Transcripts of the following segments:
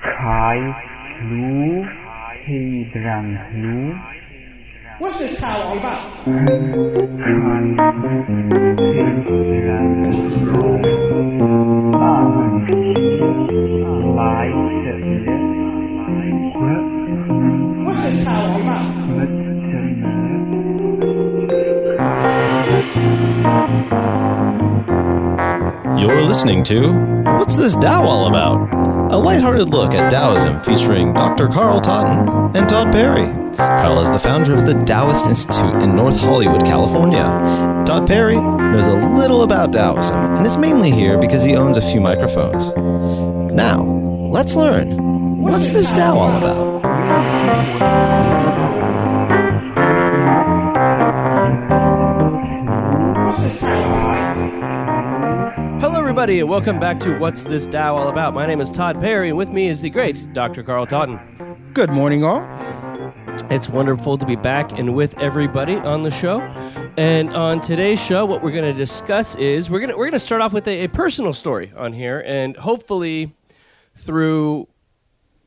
kai. What's this tower all about? What's this all about? You're listening to What's This Tao All About? A lighthearted look at Taoism featuring Dr. Carl Totten and Todd Perry. Carl is the founder of the Taoist Institute in North Hollywood, California. Todd Perry knows a little about Taoism and is mainly here because he owns a few microphones. Now, let's learn. What's this Tao all about? Everybody, and welcome back to What's This Tao All About? My name is Todd Perry, and with me is the great Dr. Carl Totten. Good morning, all. It's wonderful to be back and with everybody on the show. And on today's show, what we're going to discuss is we're going to we're going to start off with a, a personal story on here, and hopefully, through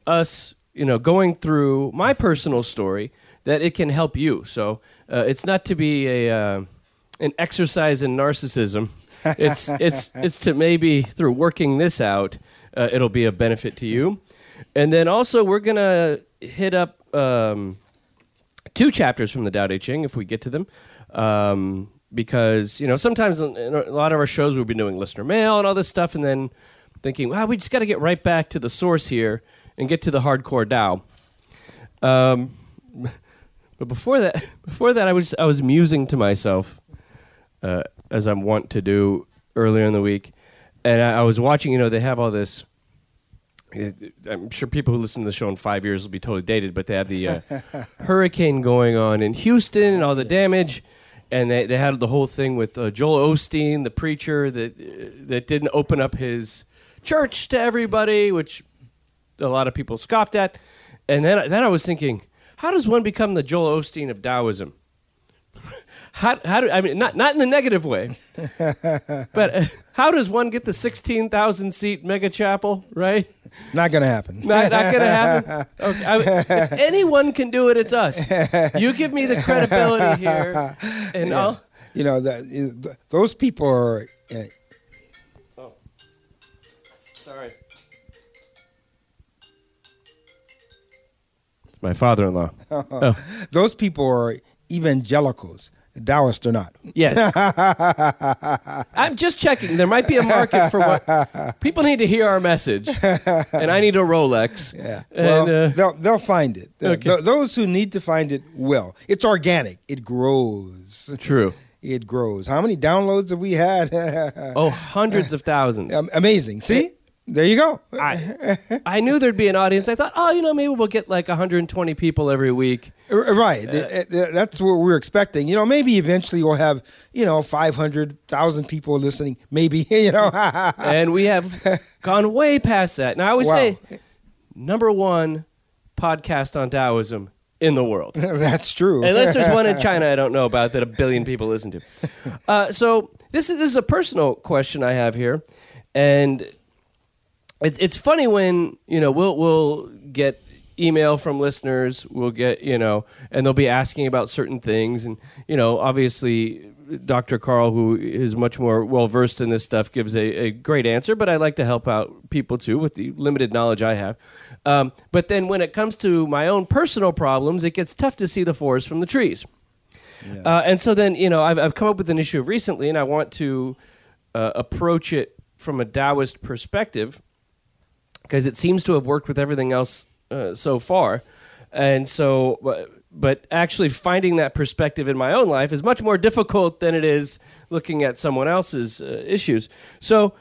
us, you know, going through my personal story, that it can help you. So uh, it's not to be a uh, an exercise in narcissism. It's it's it's to maybe through working this out, uh, it'll be a benefit to you. And then also we're gonna hit up um, two chapters from the Tao Te Ching if we get to them. Um, because you know sometimes in a lot of our shows we've been doing listener mail and all this stuff, and then thinking, wow, we just got to get right back to the source here and get to the hardcore Tao. Um, but before that, before that, I was I was musing to myself, uh, as I'm wont to do earlier in the week, and I, I was watching. You know, they have all this. I'm sure people who listen to the show in five years will be totally dated, but they have the uh, hurricane going on in Houston and all the damage, and they, they had the whole thing with uh, Joel Osteen, the preacher that uh, that didn't open up his church to everybody, which a lot of people scoffed at. And then then I was thinking, how does one become the Joel Osteen of Taoism? How, how do I mean not not in the negative way, but uh, how does one get the sixteen thousand seat mega chapel right? Not gonna happen. Not, not going to happen. Okay. I, if anyone can do it, it's us. You give me the credibility here, and I'll. You know that those people are. Uh, Oh, sorry. It's my father-in-law. Oh, those people are evangelicals. Taoists or not. yes. I'm just checking. There might be a market for what people need to hear our message, and I need a Rolex. Yeah. And, Well, uh, they'll they'll find it. Okay. th- those who need to find it will. It's organic. It grows. True. It grows. How many downloads have we had? Oh, hundreds of thousands. Amazing. See, there you go. I, I knew there'd be an audience. I thought, oh, you know, maybe we'll get like 120 people every week. Right. Th- That's what we're expecting. You know, maybe eventually we'll have, you know, 500,000 people listening. Maybe, you know. and we have gone way past that. Now I always Wow. say, number one podcast on Taoism in the world, That's true. unless there's one in China I don't know about that a billion people listen to. Uh, so this is, this is a personal question I have here, and it's it's funny when you know we'll we'll get email from listeners we'll get you know and they'll be asking about certain things. And you know obviously dr carl who is much more well versed in this stuff gives a, a great answer but i like to help out people too with the limited knowledge i have. Um, but then when it comes to my own personal problems it gets tough to see the forest from the trees. Uh, and so then, you know, I've, I've come up with an issue recently, and I want to uh, approach it from a Taoist perspective because it seems to have worked with everything else uh, so far. And so, but, but actually finding that perspective in my own life is much more difficult than it is looking at someone else's uh, issues. So,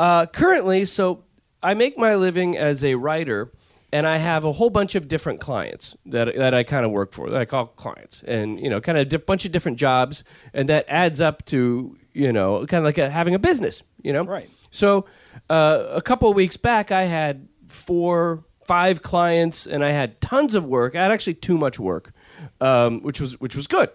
uh, currently, so I make my living as a writer, and I have a whole bunch of different clients that that I kind of work for that I call clients, and you know, kind of a bunch of different jobs, and that adds up to you know, kind of like a, having a business, you know, Right. So, uh, a couple of weeks back, I had four, five clients, and I had tons of work. I had actually too much work, um, which was which was good.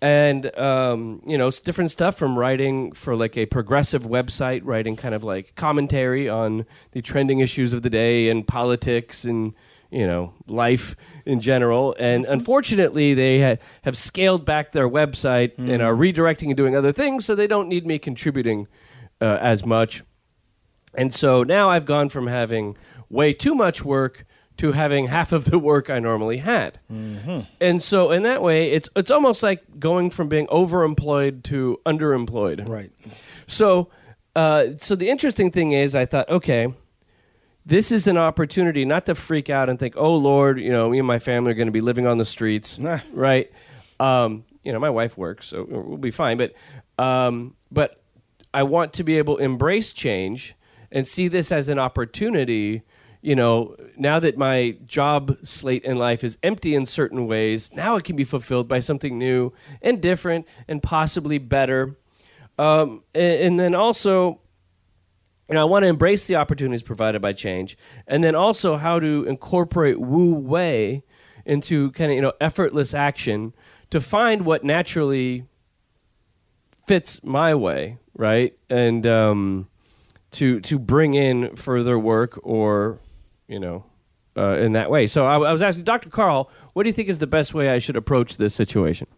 and um, you know, s- different stuff from writing for like a progressive website, writing kind of like commentary on the trending issues of the day and politics and you know life in general. And unfortunately, they ha- have scaled back their website and are redirecting and doing other things, so they don't need me contributing uh, as much. And so now I've gone from having way too much work to having half of the work I normally had. And so in that way, it's it's almost like going from being overemployed to underemployed. Right. So, uh, so the interesting thing is, I thought, okay, this is an opportunity not to freak out and think, oh Lord, you know, me and my family are going to be living on the streets, Nah. right? Um, you know, my wife works, so we'll be fine. But, um, but I want to be able to embrace change and see this as an opportunity. You know, now that my job slate in life is empty in certain ways, now it can be fulfilled by something new and different and possibly better. Um, and, and then also, you know, I want to embrace the opportunities provided by change, and then also how to incorporate Wu Wei into kind of you know effortless action to find what naturally fits my way, right? And um, to to bring in further work or you know uh, in that way. So I, I was asking Dr. Carl, what do you think is the best way I should approach this situation?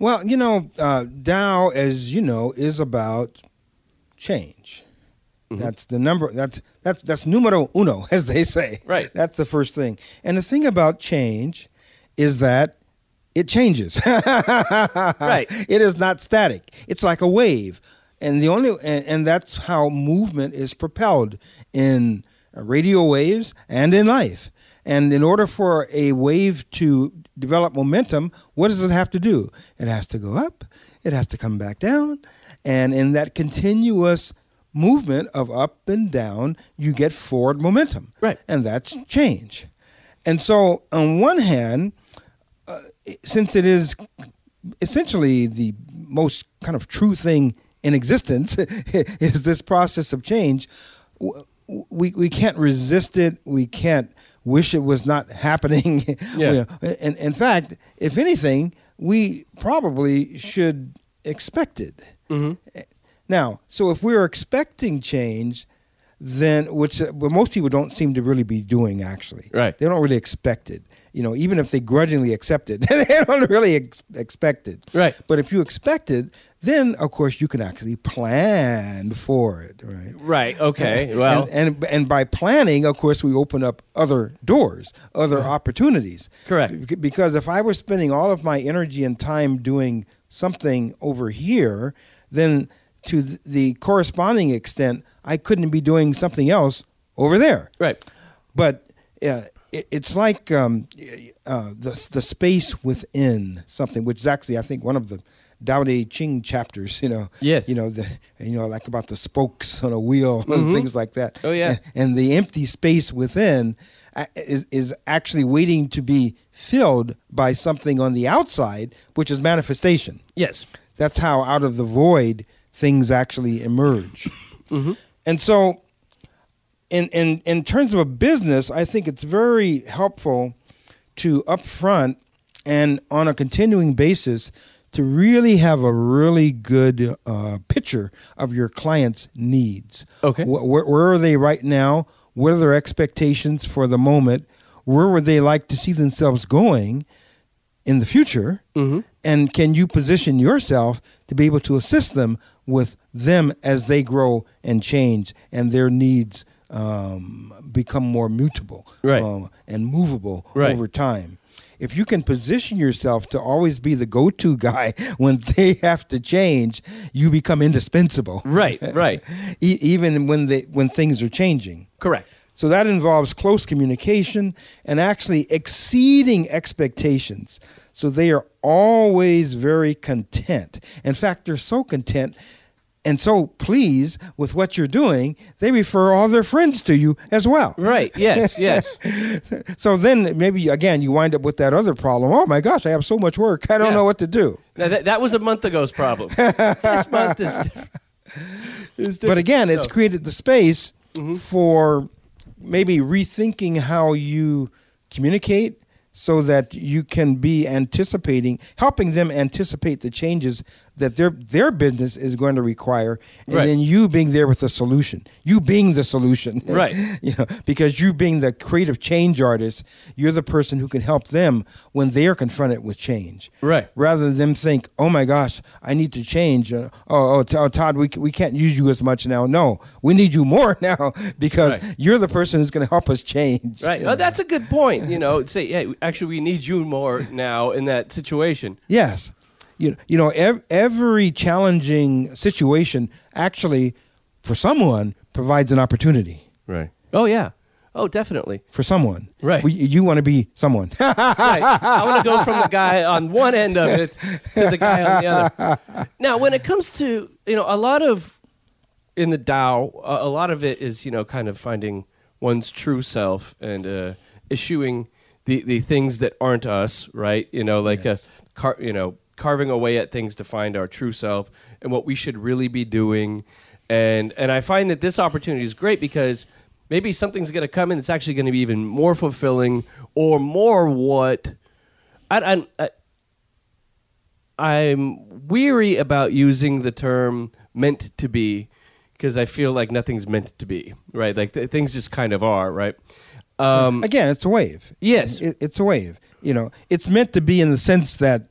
Well, you know, uh, Tao, as you know, is about change. Mm-hmm. That's the number. That's that's that's numero uno, as they say. Right. That's the first thing. And the thing about change is that it changes. Right. It is not static. It's like a wave, and the only and, and that's how movement is propelled in radio waves and in life. And in order for a wave to develop momentum, what does it have to do? It has to go up. It has to come back down, and in that continuous movement of up and down, you get forward momentum. Right. And that's change. And so, on one hand, uh, since it is essentially the most kind of true thing in existence is this process of change. We we can't resist it. We can't wish it was not happening. Yeah. And uh, in fact if anything we probably should expect it. Mm-hmm. Eh, now so if we're expecting change then which uh, well, most people don't seem to really be doing actually. Right. they don't really expect it. You know even if they grudgingly accept it they don't really ex- expect it. Right. but if you expect it then of course you can actually plan for it right Right. Okay. Well. and, and and by planning of course we open up other doors other opportunities Correct. Because if i were spending all of my energy and time doing something over here then to the corresponding extent i couldn't be doing something else over there right. but uh, it, it's like um, uh, the the space within something, which is actually I think one of the Tao Te Ching chapters. You know, Yes. you know the you know like about the spokes on a wheel and mm-hmm. things like that. Oh, yeah. and, and the empty space within is is actually waiting to be filled by something on the outside, which is manifestation. Yes. That's how out of the void things actually emerge. Mm-hmm. And so, in, in, in terms of a business, I think it's very helpful to upfront and on a continuing basis to really have a really good uh, picture of your client's needs. Okay. Wh- where, where are they right now? What are their expectations for the moment? Where would they like to see themselves going in the future? Mm-hmm. And can you position yourself to be able to assist them with them as they grow and change and their needs um, become more mutable Right. um, and movable Right. over time? If you can position yourself to always be the go to guy when they have to change, you become indispensable. Right. Right. E- even when, they, when things are changing. Correct. So that involves close communication and actually exceeding expectations. So they are always very content. In fact, they're so content and so pleased with what you're doing, they refer all their friends to you as well. Right. Yes. Yes. So then maybe again you wind up with that other problem. Oh my gosh, I have so much work. I don't Yeah. know what to do. Now, that, that was a month ago's problem. this month is different. Is But again, it's So- created the space mm-hmm. for maybe rethinking how you communicate so that you can be anticipating, helping them anticipate the changes that their their business is going to require, and Right. then you being there with the solution, you being the solution, Right. you know, because you being the creative change artist, you're the person who can help them when they are confronted with change, Right. Rather than them think, "Oh my gosh, I need to change." Uh, oh, oh, oh, Todd, we we can't use you as much now. No, we need you more now because Right. you're the person who's going to help us change. Right. you know. that's a good point. You know, say, yeah, actually, we need you more now in that situation. Yes. You, you know, ev- every challenging situation actually, for someone, provides an opportunity. Right. Oh, yeah. Oh, definitely. For someone. Right. We, you want to be someone. right. I want to go from the guy on one end of it to the guy on the other. Now, when it comes to you know a lot of in the Tao, a, lot of it is you know kind of finding one's true self and uh, eschewing the the things that aren't us. Right. You know, like uh, Yes. a car. You know, carving away at things to find our true self and what we should really be doing. And and I find that this opportunity is great because maybe something's going to come in that's actually going to be even more fulfilling or more what I, I, I I'm weary about using the term meant to be because I feel like nothing's meant to be, right? Like th- things just kind of are, right? Um, Again, it's a wave. Yes. It, it's a wave. You know, it's meant to be in the sense that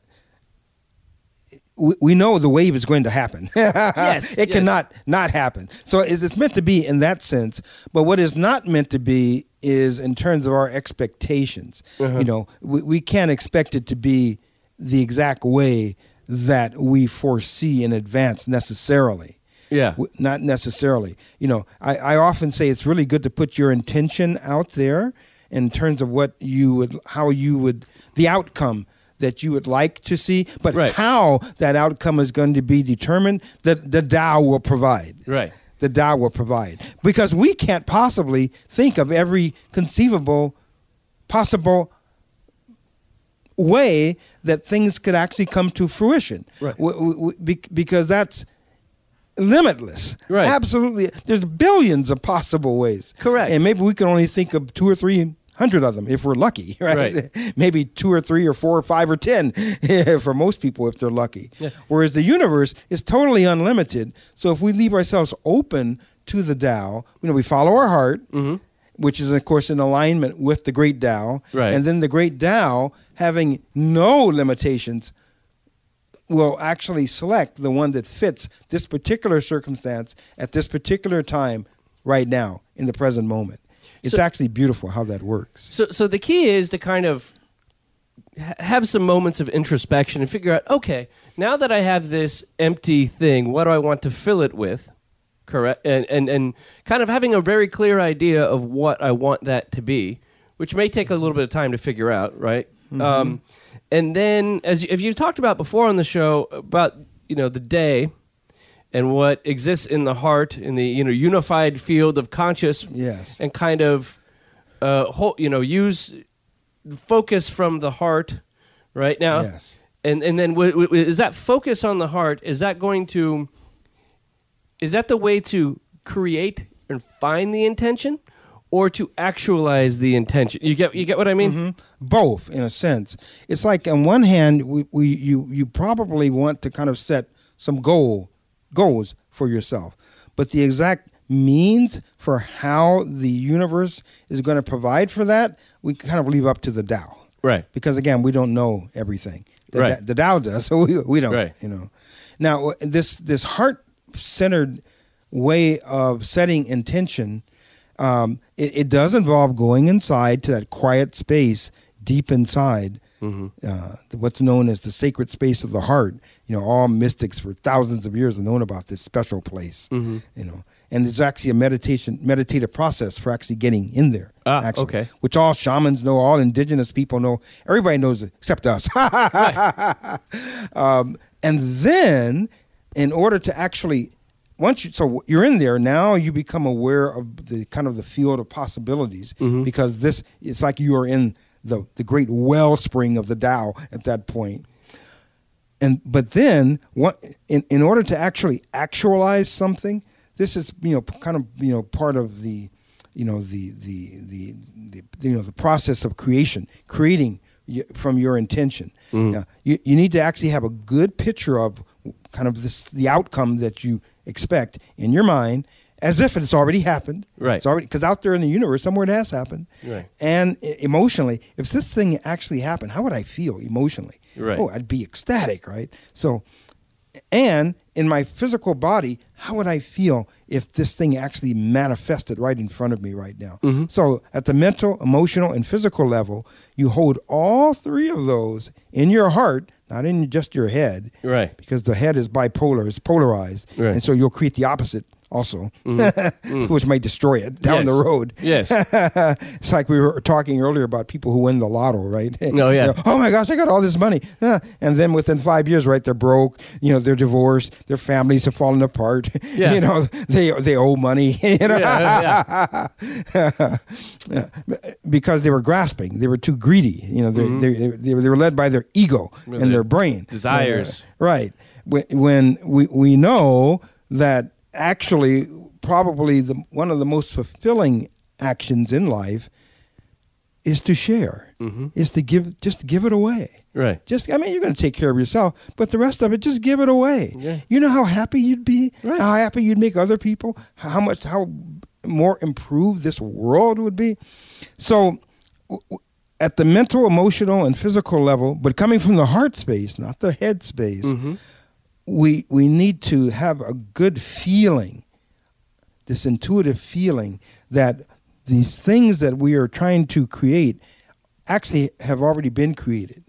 we, we know the wave is going to happen. Yes, it yes. cannot not happen. So it's, it's meant to be in that sense. But what is not meant to be is in terms of our expectations. Uh-huh. You know, we, we can't expect it to be the exact way that we foresee in advance necessarily. Yeah, W- not necessarily. You know, I, I often say it's really good to put your intention out there in terms of what you would, how you would, the outcome that you would like to see, but Right. how that outcome is going to be determined, that the Tao will provide. right. The Tao will provide. Because we can't possibly think of every conceivable, possible way that things could actually come to fruition. Right. W- w- w- because that's limitless. Right. Absolutely. There's billions of possible ways. Correct. And maybe we can only think of two or three hundred of them if we're lucky, right? maybe two or three or four or five or ten for most people if they're lucky. Yeah. Whereas the universe is totally unlimited. So if we leave ourselves open to the Tao, you know, we follow our heart, mm-hmm. which is of course in alignment with the great Tao, Right. and then the great Tao, having no limitations, will actually select the one that fits this particular circumstance at this particular time, right now, in the present moment. It's So- actually beautiful how that works. So, so the key is to kind of have some moments of introspection and figure out, okay, now that I have this empty thing, what do I want to fill it with? Correct, and and and kind of having a very clear idea of what I want that to be, which may take a little bit of time to figure out, right? Um, and then, as you, if you've talked about before on the show about you know the day and what exists in the heart in the you know unified field of conscious Yes. and kind of uh, whole, you know use focus from the heart right now Yes. and and then w- w- is that focus on the heart is that going to is that the way to create and find the intention or to actualize the intention you get you get what i mean Mhm. Both, in a sense. It's like on one hand, we, we you you probably want to kind of set some goal goals for yourself, but the exact means for how the universe is going to provide for that, we kind of leave up to the Tao. right because again we don't know everything the, Right. the Tao does so we, we don't Right. you know now this this heart centered way of setting intention um, it, it does involve going inside to that quiet space deep inside uh, what's known as the sacred space of the heart you know all mystics for thousands of years have known about this special place Mm-hmm. you know and there's actually a meditation meditative process for actually getting in there Ah, actually, okay. which all shamans know, all indigenous people know. Everybody knows it except us. um, and then, in order to actually, once you, so you're in there now, you become aware of the kind of the field of possibilities mm-hmm. because this it's like you are in the the great wellspring of the Tao at that point. And but then, what in in order to actually actualize something, this is you know kind of you know part of the you know the the the, the you know the process of creation creating from your intention. Mm-hmm. Now, you, you need to actually have a good picture of kind of this the outcome that you expect in your mind as if it's already happened. Right. It's already because out there in the universe somewhere it has happened. Right. And emotionally, if this thing actually happened, how would I feel emotionally? Right. Oh, I'd be ecstatic, right? So and in my physical body, how would I feel if this thing actually manifested right in front of me right now? Mm-hmm. So, at the mental, emotional, and physical level, you hold all three of those in your heart, not in just your head, Right. because the head is bipolar, it's polarized, Right. and so you'll create the opposite also, which might destroy it Mm-hmm. down Yes. the road. Yes. it's like we were talking earlier about people who win the lotto, right? Oh, yeah. You know, oh my gosh, I got all this money. And then within five years, right, they're broke. You know, they're divorced. Their families have fallen apart. Yeah. You know, they they owe money. You know, Yeah, Yeah. because they were grasping. They were too greedy. You know, they they, they, were, they were led by their ego With and their brain desires. Uh, right. When, when we we know that actually probably the one of the most fulfilling actions in life is to share. Mm-hmm. Is to give just give it away. Right. Just, I mean, you're going to take care of yourself, but the rest of it, just give it away. Yeah. You know how happy you'd be, Right. how happy you'd make other people, how much, how more improved this world would be. So, w- w- at the mental, emotional, and physical level, but coming from the heart space, not the head space, mm-hmm. We we need to have a good feeling, this intuitive feeling that these things that we are trying to create actually have already been created.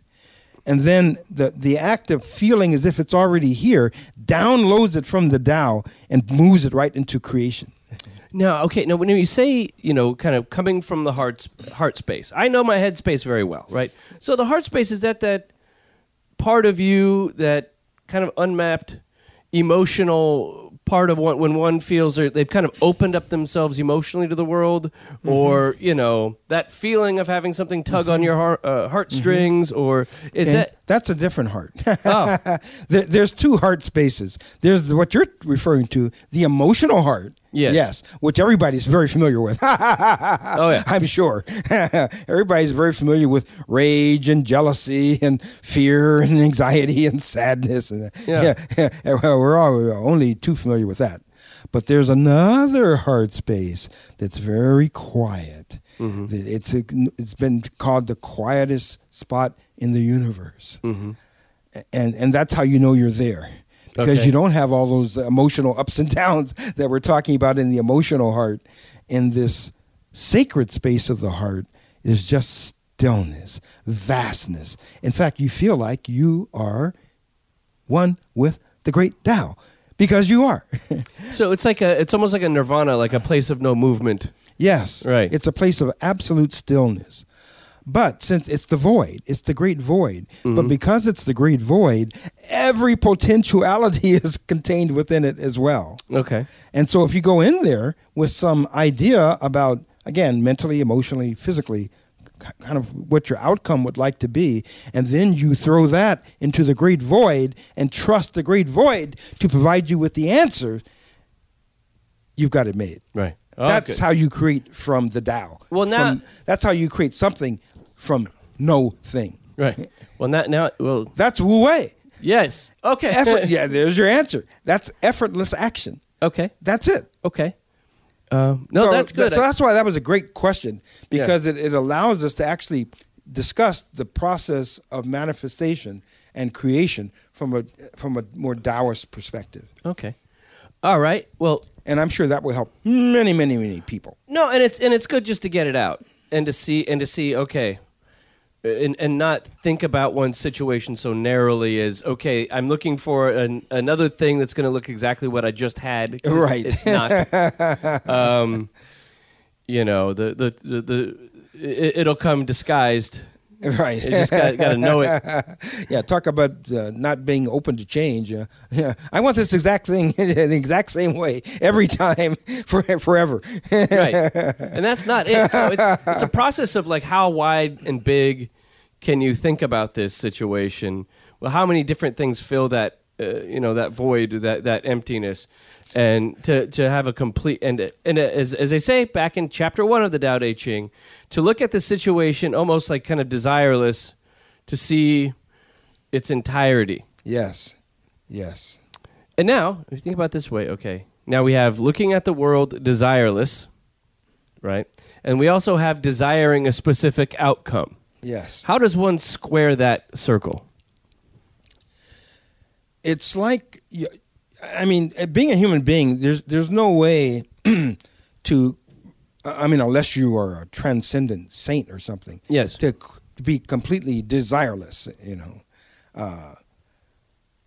And then the, the act of feeling as if it's already here downloads it from the Tao and moves it right into creation. Now, okay. Now, when you say, you know, kind of coming from the heart heart space, I know my head space very well, right? So the heart space is that that part of you that kind of unmapped emotional part of one when one feels they've kind of opened up themselves emotionally to the world, mm-hmm. or you know that feeling of having something tug on mm-hmm. your heart uh, heartstrings, mm-hmm. or is And that that's a different heart. Oh. there, there's two heart spaces. There's what you're referring to, the emotional heart. Yes. Yes, which everybody's very familiar with. oh yeah I'm sure. Everybody's very familiar with rage and jealousy and fear and anxiety and sadness. And Yeah. yeah, we're all only too familiar with that. But there's another heart space that's very quiet. Mm-hmm. It's a, it's been called the quietest spot in the universe, mm-hmm. and and that's how you know you're there. Because Okay. you don't have all those emotional ups and downs that we're talking about in the emotional heart. In this sacred space of the heart is just stillness, vastness. In fact, you feel like you are one with the great Tao because you are. so it's like a it's almost like a nirvana like a place of no movement yes. Right. It's a place of absolute stillness. But since it's the void, it's the great void. But mm-hmm. because it's the great void, every potentiality is contained within it as well. okay And so if you go in there with some idea about, again, mentally, emotionally, physically, kind of what your outcome would like to be, and then you throw that into the great void and trust the great void to provide you with the answer, you've got it made. right Oh, that's good. how you create from the Tao. Well, now- From- that's how you create something from no thing. right well now now well That's Wu Wei. yes okay Effort, yeah, there's your answer. That's effortless action. okay That's it. okay um, no so that's good So that's why that was a great question Yeah. because it, it allows us to actually discuss the process of manifestation and creation from a from a more Taoist perspective. okay all right well And I'm sure that will help many, many, many people. No, and it's and it's good just to get it out and to see and to see okay, and and not think about one situation so narrowly as okay, I'm looking for an, another thing that's going to look exactly what I just had. Right. It's, not. um, you know the the the, the it, it'll come disguised. Right. You just got to know it. yeah, talk about uh, not being open to change. Uh, yeah, I want this exact thing in the exact same way every time for forever. right and that's not it so it's, it's a process of like how wide and big can you think about this situation well how many different things fill that uh, you know that void that that emptiness and to to have a complete and and as as they say back in chapter 1 of the Tao Te Ching to look at the situation almost like kind of desireless to see its entirety. Yes. Yes. And now, if you think about it this way, okay, now we have looking at the world desireless, right? And we also have desiring a specific outcome. Yes. How does one square that circle? It's like I mean, uh, being a human being, there's there's no way to I mean, unless you are a transcendent saint or something. Yes. To, to be completely desireless, you know. Uh,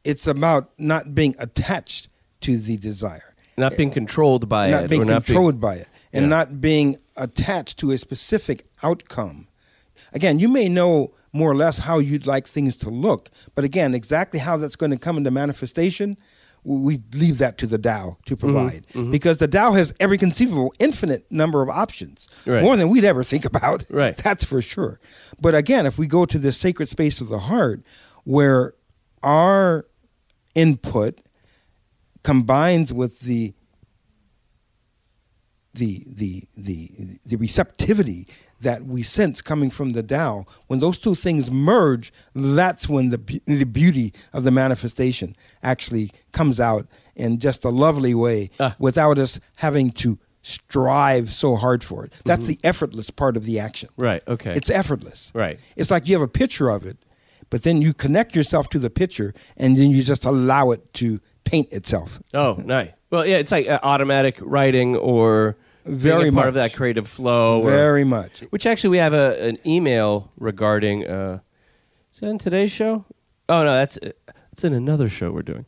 it's about not being attached to the desire. Not being controlled by not it. being or not controlled by it and Yeah. not being attached to a specific outcome. Again, you may know more or less how you'd like things to look, but again, exactly how that's going to come into manifestation, we leave that to the Tao to Mm-hmm. provide because the Tao has every conceivable infinite number of options, Right. more than we'd ever think about. Right. That's for sure. But again, if we go to this sacred space of the heart where our input combines with the the the the the receptivity that we sense coming from the Tao, when those two things merge, that's when the be- the beauty of the manifestation actually comes out in just a lovely way, Ah. without us having to strive so hard for it. That's the effortless part of the action. Right. Okay. It's effortless. Right. It's like you have a picture of it, but then you connect yourself to the picture, and then you just allow it to paint itself. Oh, nice. Well, yeah, it's like uh, automatic writing or Very a part much. of that creative flow. or- Very much. which actually we have a, an email regarding. Uh, is that in today's show? Oh no, that's it's in another show we're doing.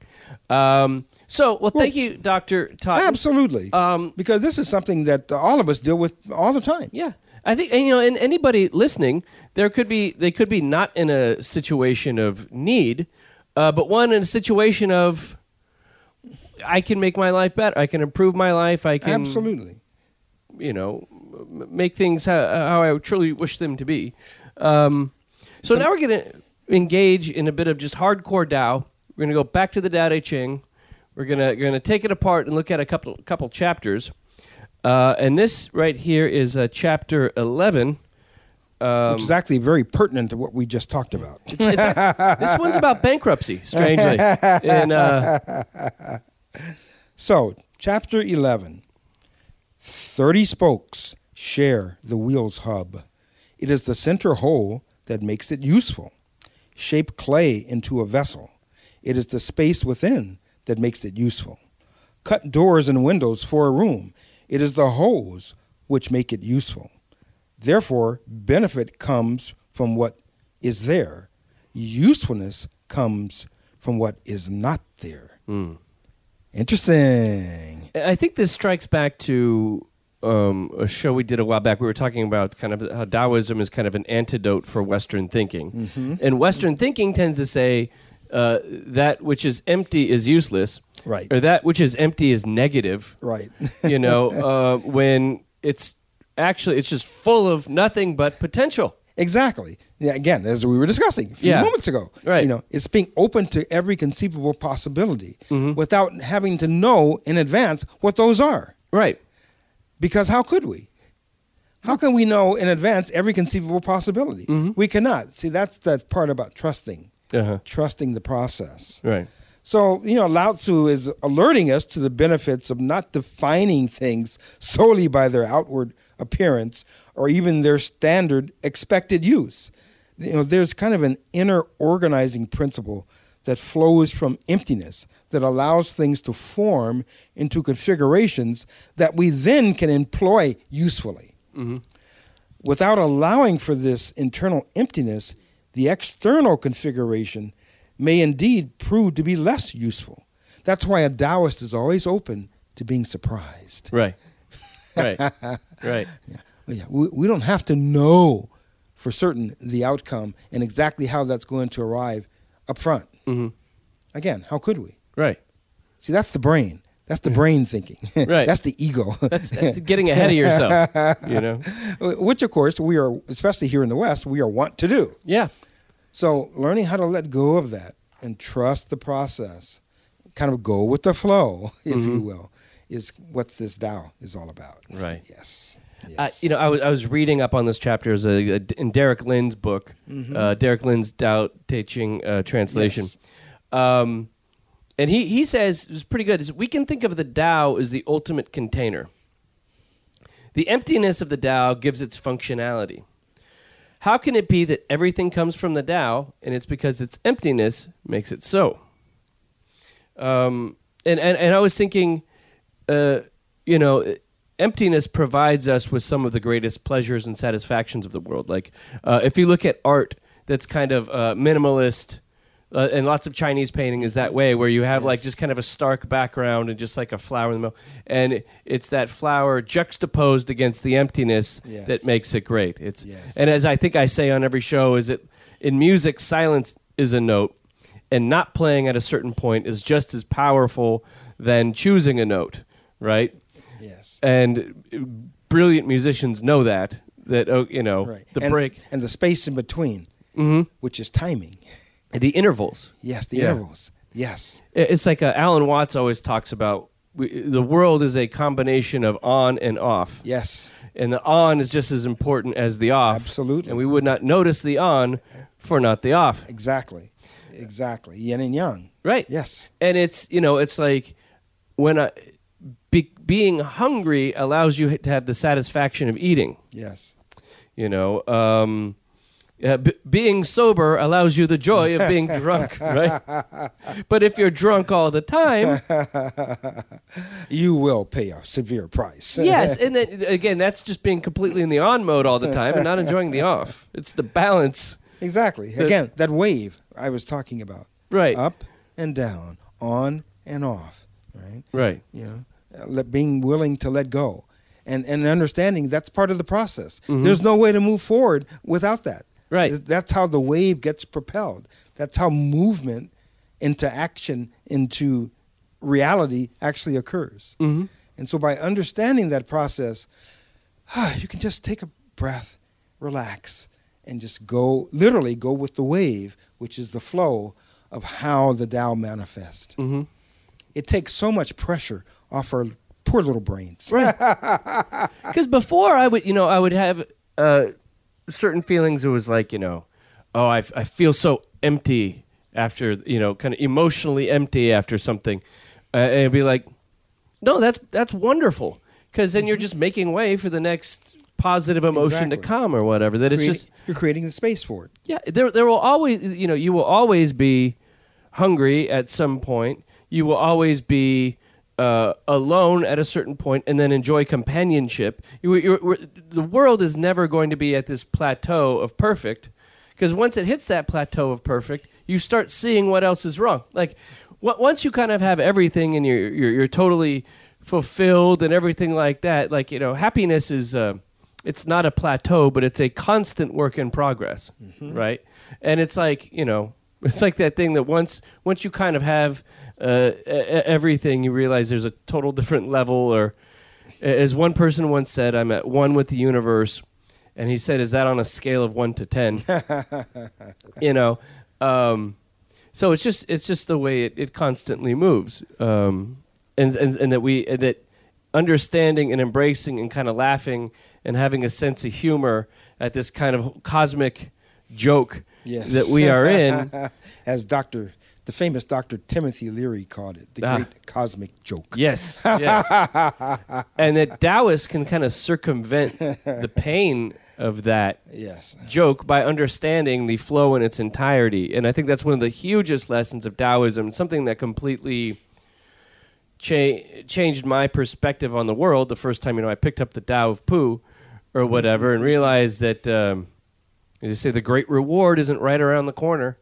Um, so, well, thank you, Doctor Todd. Absolutely. Um, because this is something that all of us deal with all the time. Yeah, I think and, you know, and anybody listening, there could be they could be not in a situation of need, uh, but one in a situation of I can make my life better. I can improve my life. I can Absolutely. You know, make things how, how I truly wish them to be. Um, so now we're going to engage in a bit of just hardcore Dao. We're going to go back to the Dao De Ching. We're going to going to take it apart and look at a couple couple chapters. Uh, and this right here is uh, chapter eleven. Um, Which is actually very pertinent to what we just talked about. it's- this one's about bankruptcy, strangely. and uh, So, chapter 11 30 spokes share the wheel's hub. It is the center hole that makes it useful. Shape clay into a vessel. It is the space within that makes it useful. Cut doors and windows for a room. It is the holes which make it useful. Therefore, benefit comes from what is there. Usefulness comes from what is not there. Hmm. Interesting. I think this strikes back to um, a show we did a while back. We were talking about kind of how Taoism is kind of an antidote for Western thinking, Mm-hmm. and Western thinking tends to say uh, that which is empty is useless, Right. Or that which is empty is negative, Right. you know, uh, when it's actually it's just full of nothing but potential. exactly. Yeah, again, as we were discussing a few Yeah. moments ago. Right. You know, it's being open to every conceivable possibility Mm-hmm. without having to know in advance what those are. Right. Because how could we? How can we know in advance every conceivable possibility? Mm-hmm. We cannot. See, that's that part about trusting, Uh-huh. trusting the process. Right. So, you know, Lao Tzu is alerting us to the benefits of not defining things solely by their outward appearance or even their standard expected use. You know, there's kind of an inner organizing principle that flows from emptiness that allows things to form into configurations that we then can employ usefully. Without allowing for this internal emptiness, the external configuration may indeed prove to be less useful. That's why a Taoist is always open to being surprised. Right. Right. right. Yeah, yeah. We, we don't have to know for certain the outcome and exactly how that's going to arrive up front. Mhm. Again, how could we? Right. See, that's the brain. That's the brain thinking. Right. that's the ego. That's, that's getting ahead of yourself. You know. Which, of course, we are, especially here in the West, we are wont to do. Yeah. So learning how to let go of that and trust the process, kind of go with the flow, if Mm-hmm. you will, is what this Tao is all about. Right. Yes. Uh, you know, I was I was reading up on this chapter as a, a, in Derek Lin's book, uh, Derek Lin's Tao Te Ching uh, translation. Yes. Um, and he, he says it's pretty good. Is we can think of the Tao as the ultimate container. The emptiness of the Tao gives its functionality. How can it be that everything comes from the Tao, and it's because its emptiness makes it so? Um, and, and and I was thinking, uh, you know, emptiness provides us with some of the greatest pleasures and satisfactions of the world. Like uh, if you look at art that's kind of uh, minimalist. Uh, and lots of Chinese painting is that way, where you have like just kind of a stark background and just like a flower in the middle, and it- it's that flower juxtaposed against the emptiness Yes. that makes it great. It's Yes. and as I think I say on every show, is it in music, silence is a note, and not playing at a certain point is just as powerful than choosing a note, right? Yes. And brilliant musicians know that. That oh, you know Right. the and, break, and the space in between, hmm which is timing. the intervals. Yes, the Yeah. intervals. Yes. It's like uh, Alan Watts always talks about. We, the world is a combination of on and off, Yes. and the on is just as important as the off. Absolutely. and we would not notice the on for not the off. Exactly. Exactly. Yin and yang. Right. Yes. and it's you know it's like when I, be, being hungry allows you to have the satisfaction of eating Yes. you know um, uh, b- being sober allows you the joy of being drunk right but if you're drunk all the time You will pay a severe price. yes and then again that's just being completely in the on mode all the time and not enjoying the off it's the balance exactly. The- Again, that wave I was talking about. right Up and down, on and off. Right. right You know, uh, let, being willing to let go, and and understanding that's part of the process. Mhm. There's no way to move forward without that. Right. That's how the wave gets propelled. That's how movement into action into reality actually occurs. hmm And so by understanding that process, you can just take a breath, relax, and just go, literally go with the wave, which is the flow of how the Tao manifests. hmm It takes so much pressure off our poor little brains. Right. Because before I would, you know, I would have uh, certain feelings. It was like, you know, oh, I, I feel so empty after, you know, kind of emotionally empty after something. Uh, and it'd be like, no, that's that's wonderful. Because then you're just making way for the next positive emotion to come or whatever. That it's just you're creating the space for it. yeah, there there will always you know you will always be hungry at some point. You will always be uh, alone at a certain point, and then enjoy companionship. You, you're, we're, the world is never going to be at this plateau of perfect, because once it hits that plateau of perfect, you start seeing what else is wrong. Like once you kind of have everything, and you're you're, you're totally fulfilled and everything like that. Like you know, happiness is. Uh, it's not a plateau, but it's a constant work in progress, right? And it's like you know, it's like that thing that once once you kind of have uh, everything, you realize there's a total different level. Or as one person once said, "I'm at one with the universe," and he said, "Is that on a scale of one to ten? you know." Um, so it's just it's just the way it, it constantly moves, um, and, and and that we that understanding and embracing and kind of laughing and having a sense of humor at this kind of cosmic joke Yes. that we are in. As Dr. the famous Dr. Timothy Leary called it, the Ah. great cosmic joke. yes, yes, and that Taoists can kind of circumvent the pain of that Yes. joke by understanding the flow in its entirety. And I think that's one of the hugest lessons of Taoism, something that completely cha- changed my perspective on the world the first time, you know, I picked up the Tao of Pooh or whatever and realized that, um, as you say, the great reward isn't right around the corner.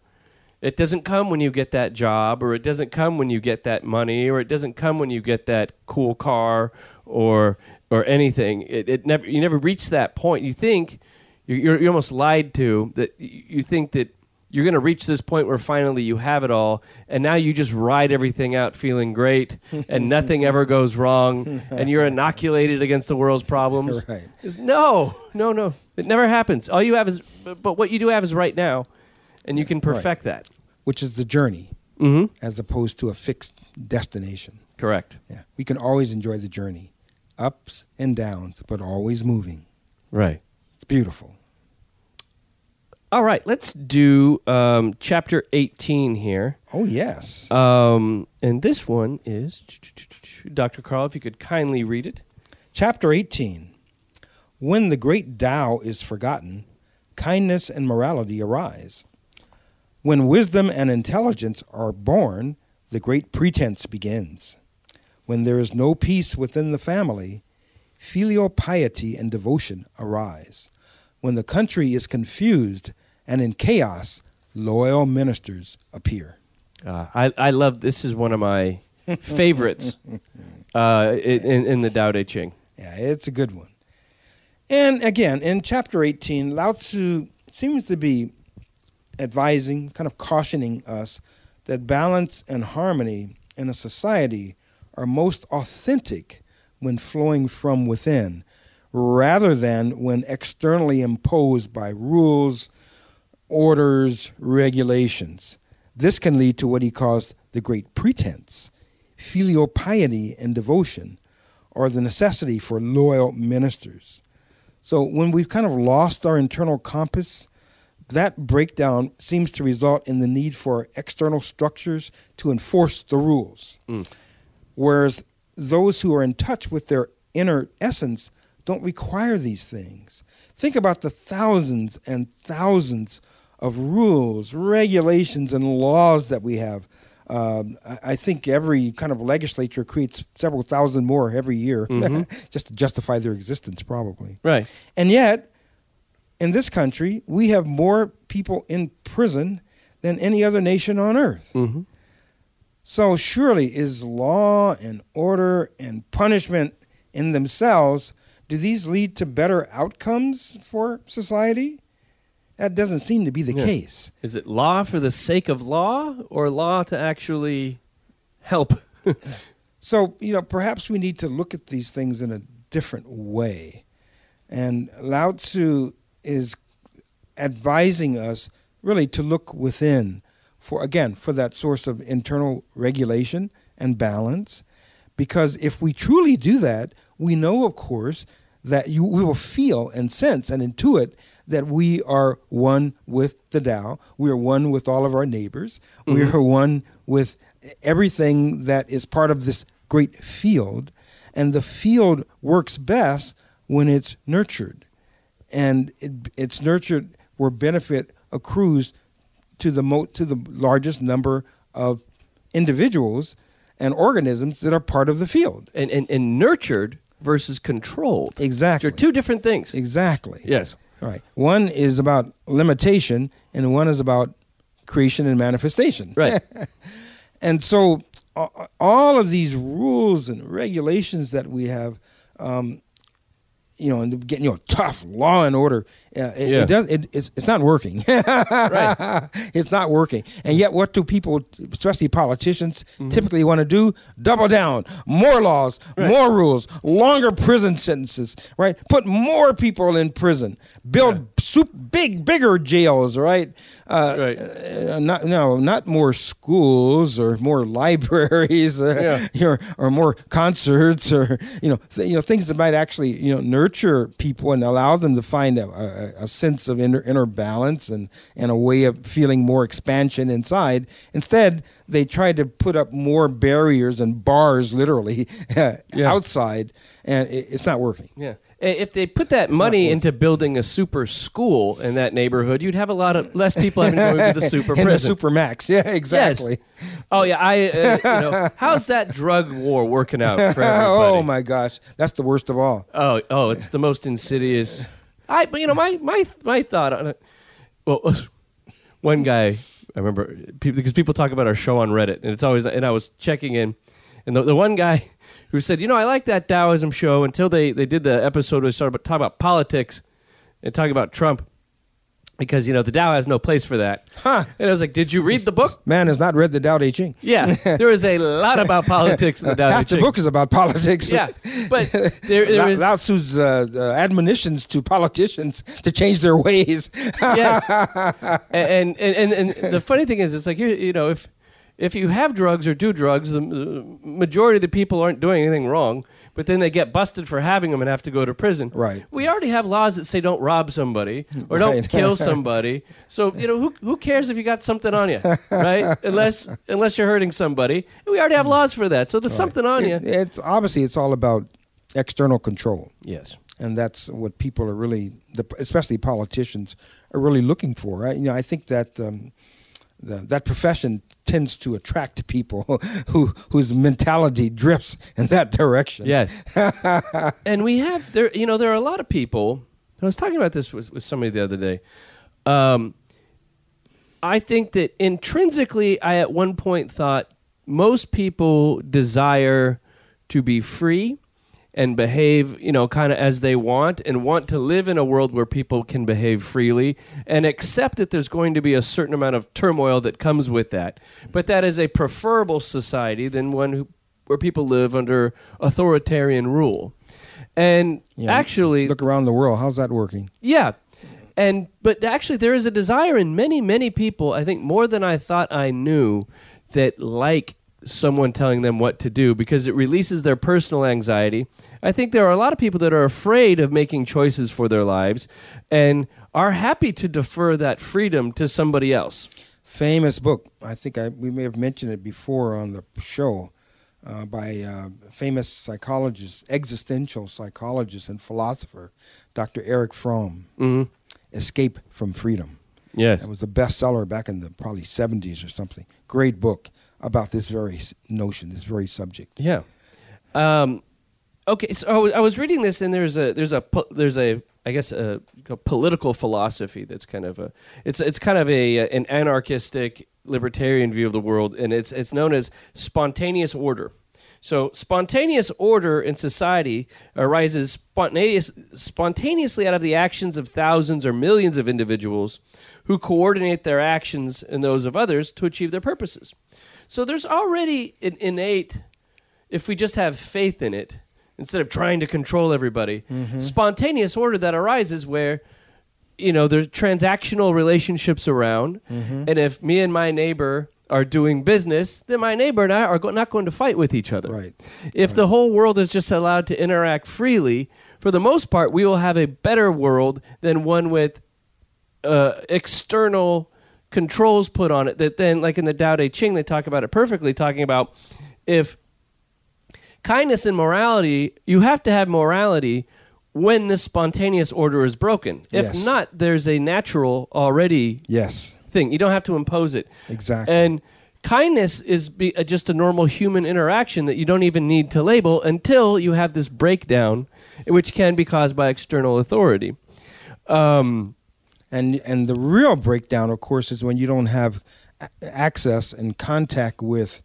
It doesn't come when you get that job, or it doesn't come when you get that money, or it doesn't come when you get that cool car, or or anything. It, it never you never reach that point. You think you're, you're, you're almost lied to that. You think that you're going to reach this point where finally you have it all, and now you just ride everything out feeling great, and nothing ever goes wrong, and you're inoculated against the world's problems. Right. No, no, no. It never happens. All you have is, but but what you do have is right now, and you can perfect that. Which is the journey Mm-hmm. as opposed to a fixed destination. Correct. Yeah. We can always enjoy the journey ups and downs, but always moving. Right. It's beautiful. All right, let's do um, chapter 18 here. Oh, yes. Um, and this one is Dr. Carl, if you could kindly read it. Chapter 18 When the great Tao is forgotten, kindness and morality arise. When wisdom and intelligence are born, the great pretense begins. When there is no peace within the family, filial piety and devotion arise. When the country is confused and in chaos, loyal ministers appear. Uh, I, I love this is one of my favorites uh, in, in the Tao Te Ching. Yeah, it's a good one. And again, in chapter 18, Lao Tzu seems to be advising, kind of cautioning us that balance and harmony in a society are most authentic when flowing from within, rather than when externally imposed by rules, orders, regulations. This can lead to what he calls the great pretense, filial piety and devotion, or the necessity for loyal ministers. So when we've kind of lost our internal compass, that breakdown seems to result in the need for external structures to enforce the rules. Mm. Whereas those who are in touch with their inner essence don't require these things. Think about the thousands and thousands of rules, regulations, and laws that we have. Um, I I think every kind of legislature creates several thousand more every year just to justify their existence, probably. Right. And yet, in this country, we have more people in prison than any other nation on earth. Mm-hmm. So, surely, is law and order and punishment in themselves, do these lead to better outcomes for society? That doesn't seem to be the Yeah. case. Is it law for the sake of law or law to actually help? So, you know, perhaps we need to look at these things in a different way. And Lao Tzu is advising us really to look within for, again, for that source of internal regulation and balance. Because if we truly do that, we know, of course, that you, we will feel and sense and intuit that we are one with the Tao. We are one with all of our neighbors. We mm-hmm. are one with everything that is part of this great field. And the field works best when it's nurtured. And it, it's nurtured where benefit accrues to the, mo- to the largest number of individuals and organisms that are part of the field. and, and, and nurtured versus controlled. Exactly. They're two different things. Exactly. Yes. All right. One is about limitation, and one is about creation and manifestation. Right. And so, all of these rules and regulations that we have, um, you know, and getting you know tough law and order, uh, it, Yeah. it does it, it's it's not working. Right. It's not working. And yet, what do people, especially politicians, Mm-hmm. typically want to do? Double down, more laws, more rules, longer prison sentences. Right? Put more people in prison. Build soup, big, bigger jails. Right? Uh, Right. uh, not no, not more schools or more libraries, uh, or, or more concerts, or you know, th- you know, things that might actually you know nurture people and allow them to find a, a, a sense of inner, inner balance and and a way of feeling more expansion inside. Instead, they try to put up more barriers and bars, literally, outside, and it, it's not working. Yeah. If they put that money into building a super school in that neighborhood, you'd have a lot of less people having to go to the super In the prison. super max, yeah, exactly. oh yeah, I. Uh, you know, how's that drug war working out for everybody? oh my gosh, that's the worst of all. Oh, oh, it's the most insidious. I, but you know, my my my thought on it. Well, one guy I remember people because people talk about our show on Reddit, and it's always and I was checking in, and the the one guy who said, you know, I like that Taoism show until they they did the episode where they started talking about politics and talking about Trump. Because you know the Tao has no place for that, Huh. and I was like, "Did you read the book?" Man has not read the Tao Te Ching. Yeah, there is a lot about politics in the Tao Te Half the book is about politics. Yeah, but there, there Lao, is Lao Tzu's uh, uh, admonitions to politicians to change their ways. yes. and, and and and the funny thing is, it's like you you know if if you have drugs or do drugs, the majority of the people aren't doing anything wrong. But then they get busted for having them and have to go to prison. Right. We already have laws that say don't rob somebody or don't kill somebody. So you know who who cares if you got something on you, right? unless unless you're hurting somebody. We already have laws for that. So there's something on you. It- it's obviously it's all about external control, Yes. and that's what people are really, especially politicians, are really looking for. I, you know, I think that um, the, that profession tends to attract people who whose mentality drifts in that direction. Yes. and we have there you know there are a lot of people I was talking about this with, with somebody the other day. Um, I think that intrinsically I at one point thought most people desire to be free and behave, you know, kind of as they want and want to live in a world where people can behave freely and accept that there's going to be a certain amount of turmoil that comes with that. But that is a preferable society than one who, where people live under authoritarian rule. And know, actually, look around the world. How's that working? yeah. And but actually there is a desire in many many people, I think more than I thought I knew that like someone telling them what to do because it releases their personal anxiety. I think there are a lot of people that are afraid of making choices for their lives and are happy to defer that freedom to somebody else. famous book. I think I, we may have mentioned it before on the show uh, by uh, famous psychologist, existential psychologist and philosopher, Dr. Erich Fromm. Mhm. Escape from Freedom. Yes. It was a bestseller back in the probably 70s or something. Great book about this very notion, this very subject. Yeah. Um, okay, so I was, reading this, and there's a there's a there's a I guess a, a political philosophy that's kind of a it's it's kind of a an anarchistic libertarian view of the world, and it's it's known as spontaneous order. So spontaneous order in society arises spontaneous, spontaneously out of the actions of thousands or millions of individuals who coordinate their actions and those of others to achieve their purposes. So there's already an innate if we just have faith in it instead of trying to control everybody. Spontaneous order that arises where you know there's transactional relationships around and if me and my neighbor are doing business then my neighbor and i are go- not going to fight with each other. Right. if the whole world is just allowed to interact freely for the most part we will have a better world than one with uh, external controls put on it that then like in the Tao Te Ching they talk about it perfectly talking about if kindness and morality you have to have morality when this spontaneous order is broken. If Yes. not there's a natural already Yes, thing. You don't have to impose it. Exactly. and kindness is be, uh, just a normal human interaction that you don't even need to label until you have this breakdown which can be caused by external authority. Um, And and the real breakdown, of course, is when you don't have a- access and contact with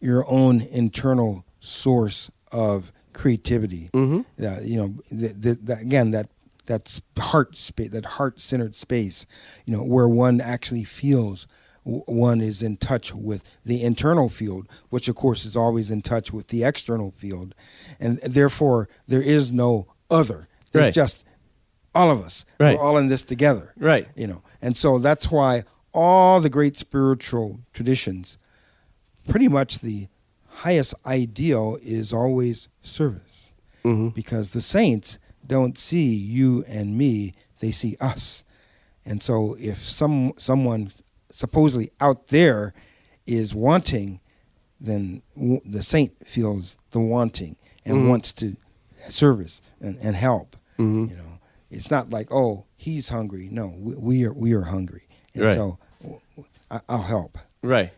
your own internal source of creativity. Mhm. Yeah, you know, the, the, the, again that that's heart space, that heart centered space. You know, where one actually feels w- one is in touch with the internal field, which of course is always in touch with the external field, and therefore there is no other. There's Right. just all of us. Right. We're all in this together. Right. You know, and so that's why all the great spiritual traditions, pretty much the highest ideal is always service, Mhm. because the saints don't see you and me; they see us. And so, if some someone supposedly out there is wanting, then w- the saint feels the wanting and Mhm. wants to service and, and help. Mhm. You know, it's not like oh he's hungry. No, we, we are we are hungry, and Right. so w- w- I, will help. right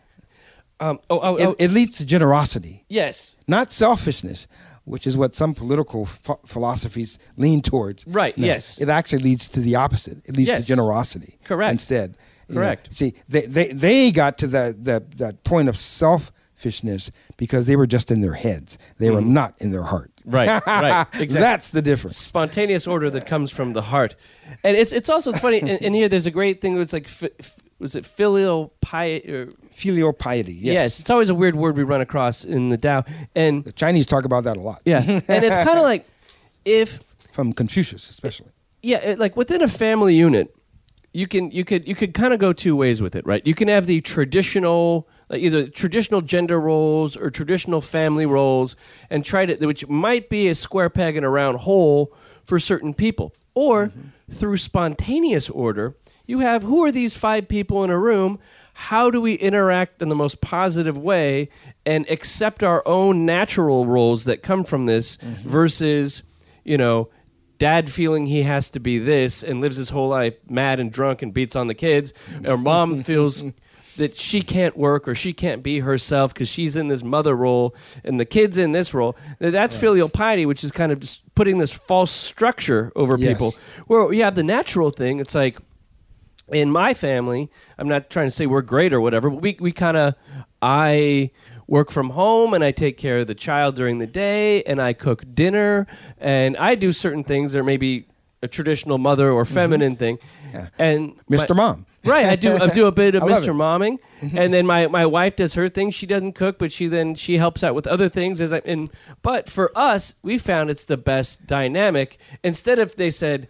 um, oh, oh, It, oh, it leads to generosity, yes not selfishness, which is what some political ph- philosophies lean towards. Right, yes. it actually leads to the opposite. It leads Yes. to generosity. Correct. Instead, You know, Correct. see, they, they they got to that that that point of selfishness because they were just in their heads. They were not in their heart. Mm-hmm. Right, right, exactly. That's the difference. spontaneous order that comes from the heart and it's it's also it's funny in, in here there's a great thing that's like fi- f- was it filial piety or, Filial piety. Yes. yes. it's always a weird word we run across in the Tao and The Chinese talk about that a lot. yeah and it's kind of like if From Confucius, especially. yeah, it, like within a family unit, you can you could you could kind of go two ways with it, right? You can have the traditional like either traditional gender roles or traditional family roles and try to which might be a square peg in a round hole for certain people. Or mm-hmm. through spontaneous order, you have who are these five people in a room? How do we interact in the most positive way and accept our own natural roles that come from this mm-hmm. versus, you know, dad feeling he has to be this and lives his whole life mad and drunk and beats on the kids, or mom feels that she can't work or she can't be herself because she's in this mother role and the kid's in this role. Th- That's filial piety, which is kind of just putting this false structure over Yes. people. Where you have the natural thing, it's like in my family, I'm not trying to say we're great or whatever, but we, we kind of, I work from home and I take care of the child during the day and I cook dinner and I do certain things that are maybe a traditional mother or mm-hmm. feminine thing. Yeah. And Mr. Mom. Right, I do. I do a bit of Mr. it. Momming, mm-hmm. and then my, my wife does her thing. She doesn't cook, but she then she helps out with other things. As I and but for us, we found it's the best dynamic. Instead of they said,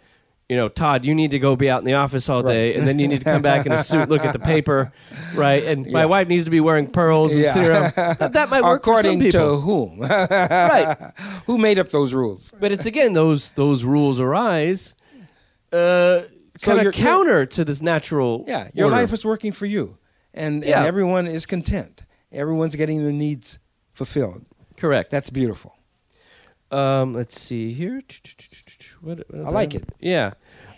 you know, Todd, you need to go be out in the office all day, and then you need to come back in a suit, look at the paper, right? And my wife needs to be wearing pearls and Yeah. around. That, that might work According for some to people, whom? right? Who made up those rules? But it's again those those rules arise. Uh, So kind you're- counter to this natural. Yeah, your order. life is working for you, and, Yeah. and everyone is content. Everyone's getting their needs fulfilled. correct. That's beautiful. Um, let's see here. What, what I like it. Yeah.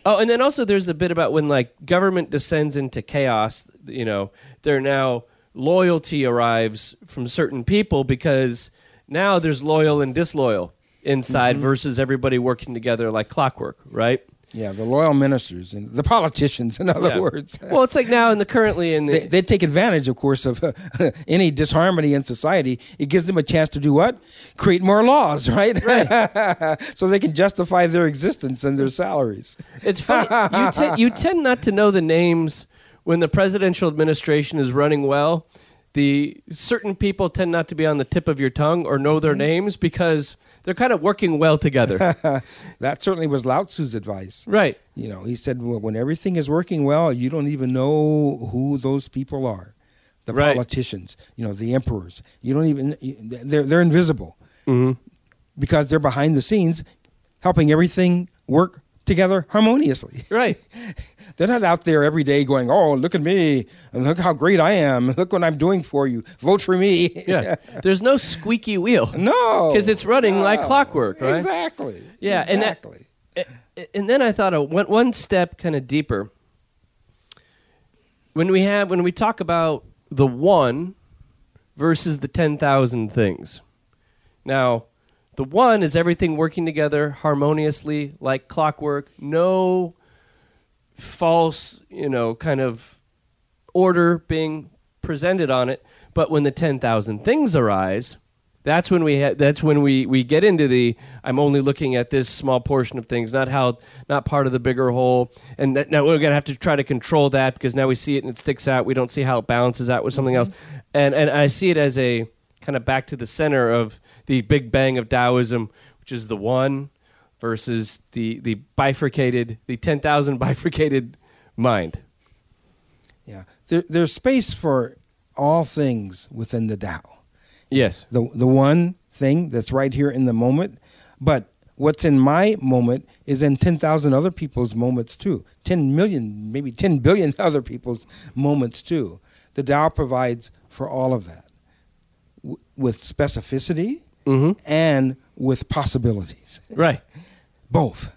Oh, and then also there's the bit about when like government descends into chaos. You know, there now loyalty arrives from certain people because now there's loyal and disloyal inside Mm-hmm. versus everybody working together like clockwork, right? Yeah, the loyal ministers and the politicians, in other Yeah. words. Well, it's like now in the currently in the They, they take advantage, of course, of any disharmony in society. It gives them a chance to do what? Create more laws, right? Right. so they can justify their existence and their salaries. It's funny. you, te- you tend not to know the names when the presidential administration is running well. The certain people tend not to be on the tip of your tongue or know Mm-hmm. their names because they're kind of working well together. That certainly was Lao Tzu's advice. right. You know, he said, well, when everything is working well, you don't even know who those people are. The Right. politicians, you know, the emperors. You don't even, they're, they're invisible hmm because they're behind the scenes helping everything work together harmoniously. Right. They're not out there every day going, "Oh, look at me! And look how great I am! Look what I'm doing for you! Vote for me!" Yeah. There's no squeaky wheel. No. Because it's running like clockwork, right? Exactly. Yeah, and that- exactly. and then I thought of one, one step kind of deeper. When we have when we talk about the one versus the ten thousand things. Now, the one is everything working together harmoniously like clockwork. No false, you know, kind of order being presented on it. But when the ten thousand things arise, that's when we ha- that's when we, we get into the I'm only looking at this small portion of things, not how not part of the bigger whole. And that, now we're gonna have to try to control that because now we see it and it sticks out. We don't see how it balances out with something mm-hmm. else. And and I see it as a kind of back to the center of the Big Bang of Taoism, which is the one versus the the bifurcated the ten thousand bifurcated mind. Yeah, there, there's space for all things within the Tao. Yes. The the one thing that's right here in the moment, but what's in my moment is in ten thousand other people's moments too. Ten million, maybe ten billion other people's moments too. The Tao provides for all of that w- with specificity Mm-hmm. and with possibilities. Right. both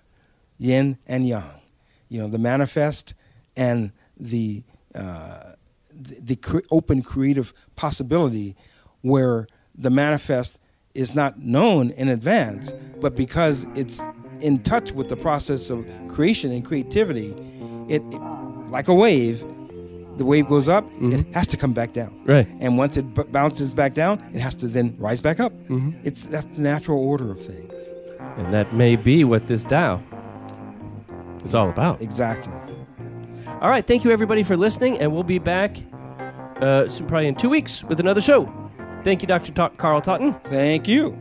yin and yang you know the manifest and the uh, the, the cre- open creative possibility where the manifest is not known in advance but because it's in touch with the process of creation and creativity it, it like a wave the wave goes up it has to come back down Right. and once it b- bounces back down it has to then rise back up it's that's the natural order of things And that may be what this Tao is all about. exactly All right. Thank you, everybody, for listening. And we'll be back uh, soon, probably in two weeks with another show. Thank you, Dr. Ta- Carl Totten. Thank you.